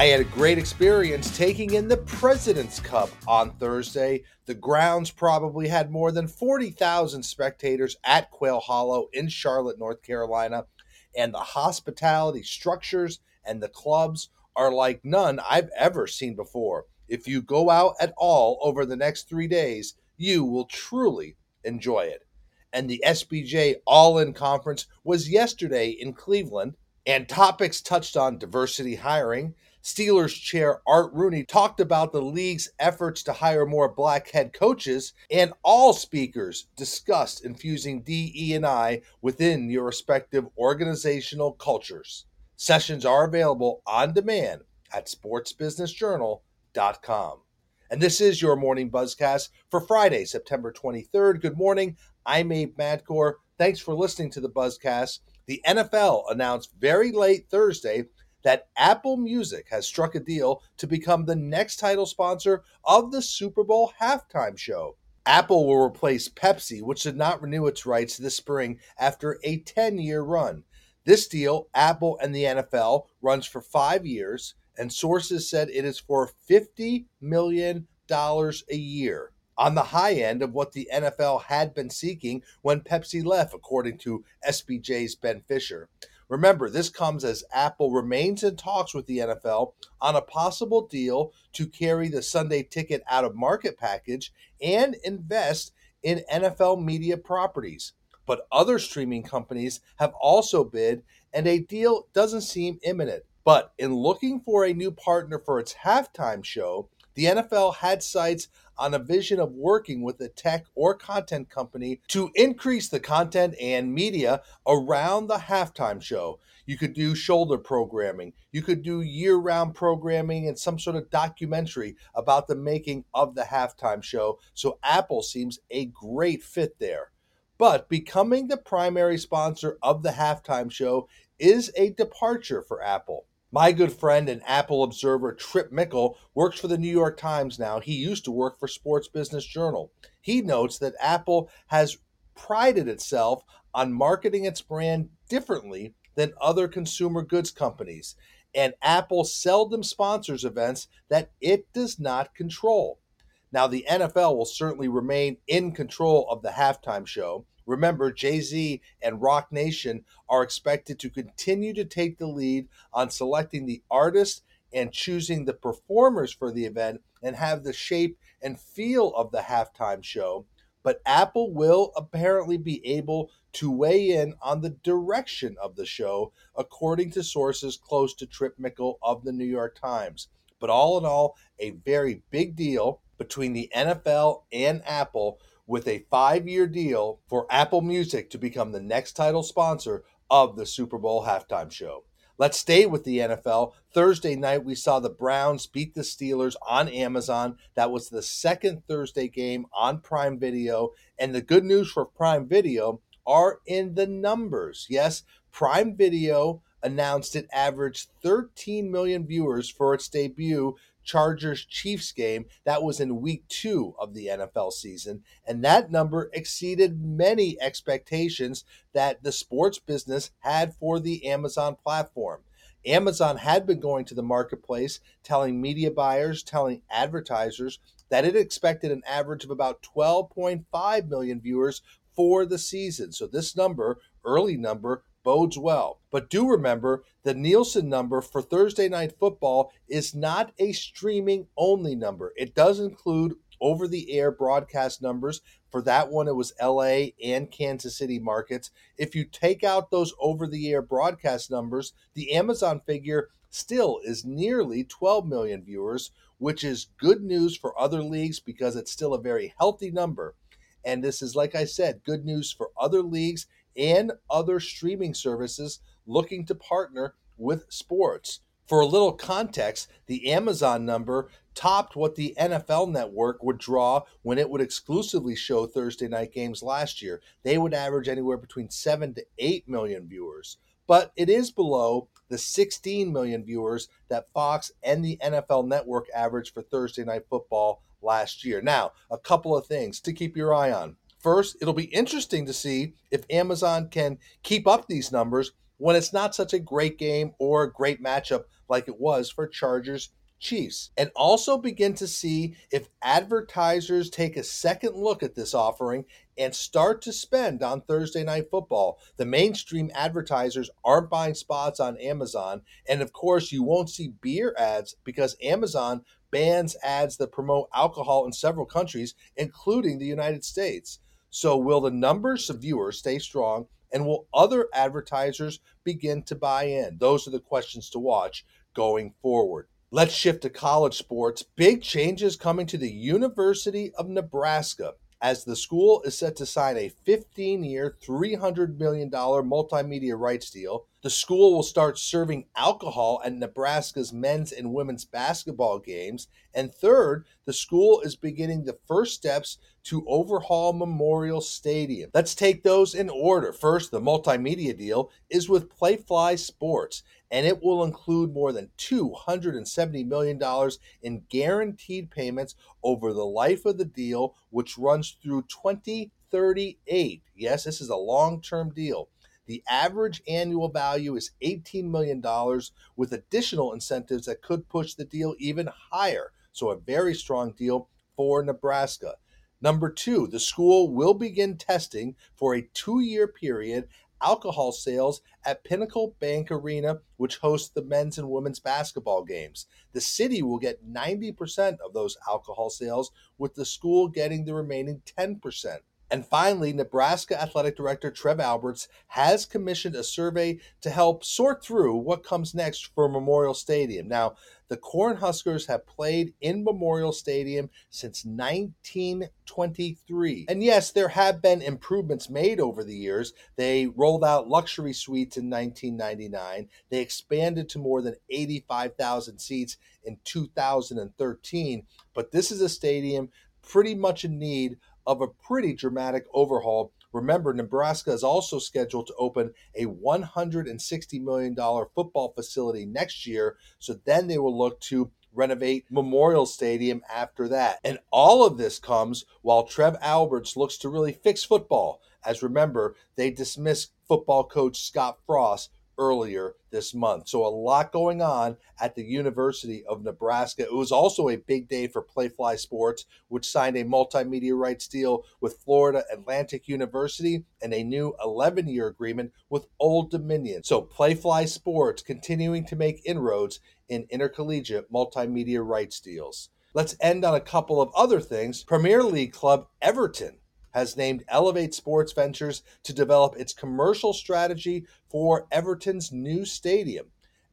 I had a great experience taking in the President's Cup on Thursday. The grounds probably had more than 40,000 spectators at Quail Hollow in Charlotte, North Carolina, and the hospitality structures and the clubs are like none I've ever seen before. If you go out at all over the next three days, you will truly enjoy it. And the SBJ All In Conference was yesterday in Cleveland, and topics touched on diversity hiring Steelers chair Art Rooney talked about the league's efforts to hire more black head coaches, and all speakers discussed infusing DE&I within your respective organizational cultures. Sessions are available on demand at sportsbusinessjournal.com. And this is your morning buzzcast for Friday, September 23rd. Good morning. I'm Abe Madkour. Thanks for listening to the buzzcast. The NFL announced very late Thursday that Apple Music has struck a deal to become the next title sponsor of the Super Bowl halftime show. Apple will replace Pepsi, which did not renew its rights this spring after a 10 year run. This deal, Apple and the NFL, runs for five years, and sources said it is for $50 million a year, on the high end of what the NFL had been seeking when Pepsi left, according to SBJ's Ben Fisher. Remember, this comes as Apple remains in talks with the NFL on a possible deal to carry the Sunday ticket out of market package and invest in NFL media properties. But other streaming companies have also bid, and a deal doesn't seem imminent. But in looking for a new partner for its halftime show, the NFL had sights on a vision of working with a tech or content company to increase the content and media around the halftime show. You could do shoulder programming, you could do year round programming, and some sort of documentary about the making of the halftime show. So, Apple seems a great fit there. But becoming the primary sponsor of the halftime show is a departure for Apple. My good friend and Apple observer Trip Mickle works for the New York Times now. He used to work for Sports Business Journal. He notes that Apple has prided itself on marketing its brand differently than other consumer goods companies, and Apple seldom sponsors events that it does not control. Now, the NFL will certainly remain in control of the halftime show, Remember, Jay Z and Roc Nation are expected to continue to take the lead on selecting the artists and choosing the performers for the event and have the shape and feel of the halftime show. But Apple will apparently be able to weigh in on the direction of the show, according to sources close to Trip Mickle of the New York Times. But all in all, a very big deal between the NFL and Apple with a five year deal for Apple Music to become the next title sponsor of the Super Bowl halftime show. Let's stay with the NFL. Thursday night, we saw the Browns beat the Steelers on Amazon. That was the second Thursday game on Prime Video. And the good news for Prime Video are in the numbers. Yes, Prime Video announced it averaged 13 million viewers for its debut Chargers Chiefs game. That was in week two of the NFL season. And that number exceeded many expectations that the sports business had for the Amazon platform. Amazon had been going to the marketplace telling media buyers, telling advertisers that it expected an average of about 12.5 million viewers for the season. So this number, early number, bodes well. But do remember the Nielsen number for Thursday Night Football is not a streaming only number. It does include over the air broadcast numbers. For that one, it was LA and Kansas City markets. If you take out those over the air broadcast numbers, the Amazon figure still is nearly 12 million viewers, which is good news for other leagues because it's still a very healthy number. And this is, like I said, good news for other leagues and other streaming services looking to partner with sports. For a little context, the Amazon number topped what the NFL network would draw when it would exclusively show Thursday night games last year. They would average anywhere between 7 to 8 million viewers. But it is below the 16 million viewers that Fox and the NFL network averaged for Thursday night football last year. Now, a couple of things to keep your eye on. First, it'll be interesting to see if Amazon can keep up these numbers when it's not such a great game or a great matchup like it was for Chargers Chiefs. And also begin to see if advertisers take a second look at this offering and start to spend on Thursday night football. The mainstream advertisers aren't buying spots on Amazon. And of course, you won't see beer ads because Amazon bans ads that promote alcohol in several countries, including the United States. So, will the numbers of viewers stay strong? And will other advertisers begin to buy in? Those are the questions to watch going forward. Let's shift to college sports. Big changes coming to the University of Nebraska as the school is set to sign a 15 year, $300 million multimedia rights deal. The school will start serving alcohol at Nebraska's men's and women's basketball games. And third, the school is beginning the first steps to overhaul Memorial Stadium. Let's take those in order. First, the multimedia deal is with Playfly Sports, and it will include more than $270 million in guaranteed payments over the life of the deal, which runs through 2038. Yes, this is a long term deal. The average annual value is $18 million with additional incentives that could push the deal even higher. So, a very strong deal for Nebraska. Number two, the school will begin testing for a two year period alcohol sales at Pinnacle Bank Arena, which hosts the men's and women's basketball games. The city will get 90% of those alcohol sales, with the school getting the remaining 10%. And finally, Nebraska Athletic Director Trev Alberts has commissioned a survey to help sort through what comes next for Memorial Stadium. Now, the Cornhuskers have played in Memorial Stadium since 1923. And yes, there have been improvements made over the years. They rolled out luxury suites in 1999, they expanded to more than 85,000 seats in 2013. But this is a stadium pretty much in need of a pretty dramatic overhaul. Remember, Nebraska is also scheduled to open a $160 million football facility next year. So then they will look to renovate Memorial Stadium after that. And all of this comes while Trev Alberts looks to really fix football. As remember, they dismissed football coach Scott Frost earlier this month. So, a lot going on at the University of Nebraska. It was also a big day for Playfly Sports, which signed a multimedia rights deal with Florida Atlantic University and a new 11 year agreement with Old Dominion. So, Playfly Sports continuing to make inroads in intercollegiate multimedia rights deals. Let's end on a couple of other things. Premier League club Everton has named Elevate Sports Ventures to develop its commercial strategy for Everton's new stadium.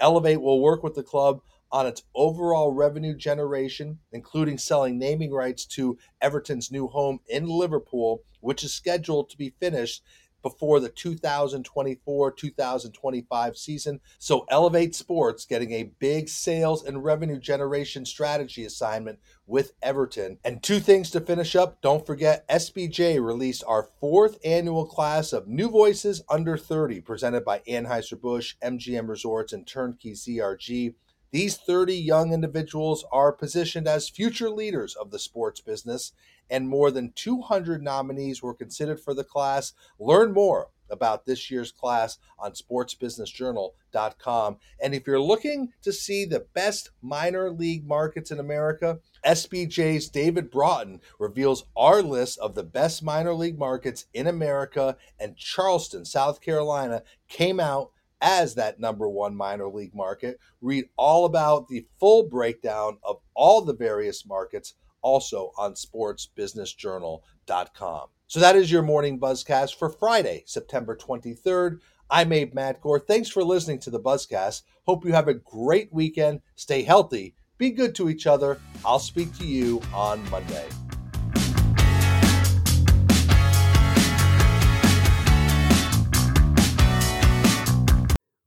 Elevate will work with the club on its overall revenue generation, including selling naming rights to Everton's new home in Liverpool, which is scheduled to be finished before the 2024 2025 season. So, Elevate Sports getting a big sales and revenue generation strategy assignment with Everton. And two things to finish up don't forget, SBJ released our fourth annual class of New Voices Under 30, presented by Anheuser-Busch, MGM Resorts, and Turnkey CRG. These 30 young individuals are positioned as future leaders of the sports business, and more than 200 nominees were considered for the class. Learn more about this year's class on sportsbusinessjournal.com. And if you're looking to see the best minor league markets in America, SBJ's David Broughton reveals our list of the best minor league markets in America, and Charleston, South Carolina came out as that number one minor league market. Read all about the full breakdown of all the various markets also on sportsbusinessjournal.com. So that is your morning buzzcast for Friday, September 23rd. I'm Abe Madkour. Thanks for listening to the Buzzcast. Hope you have a great weekend. Stay healthy. Be good to each other. I'll speak to you on Monday.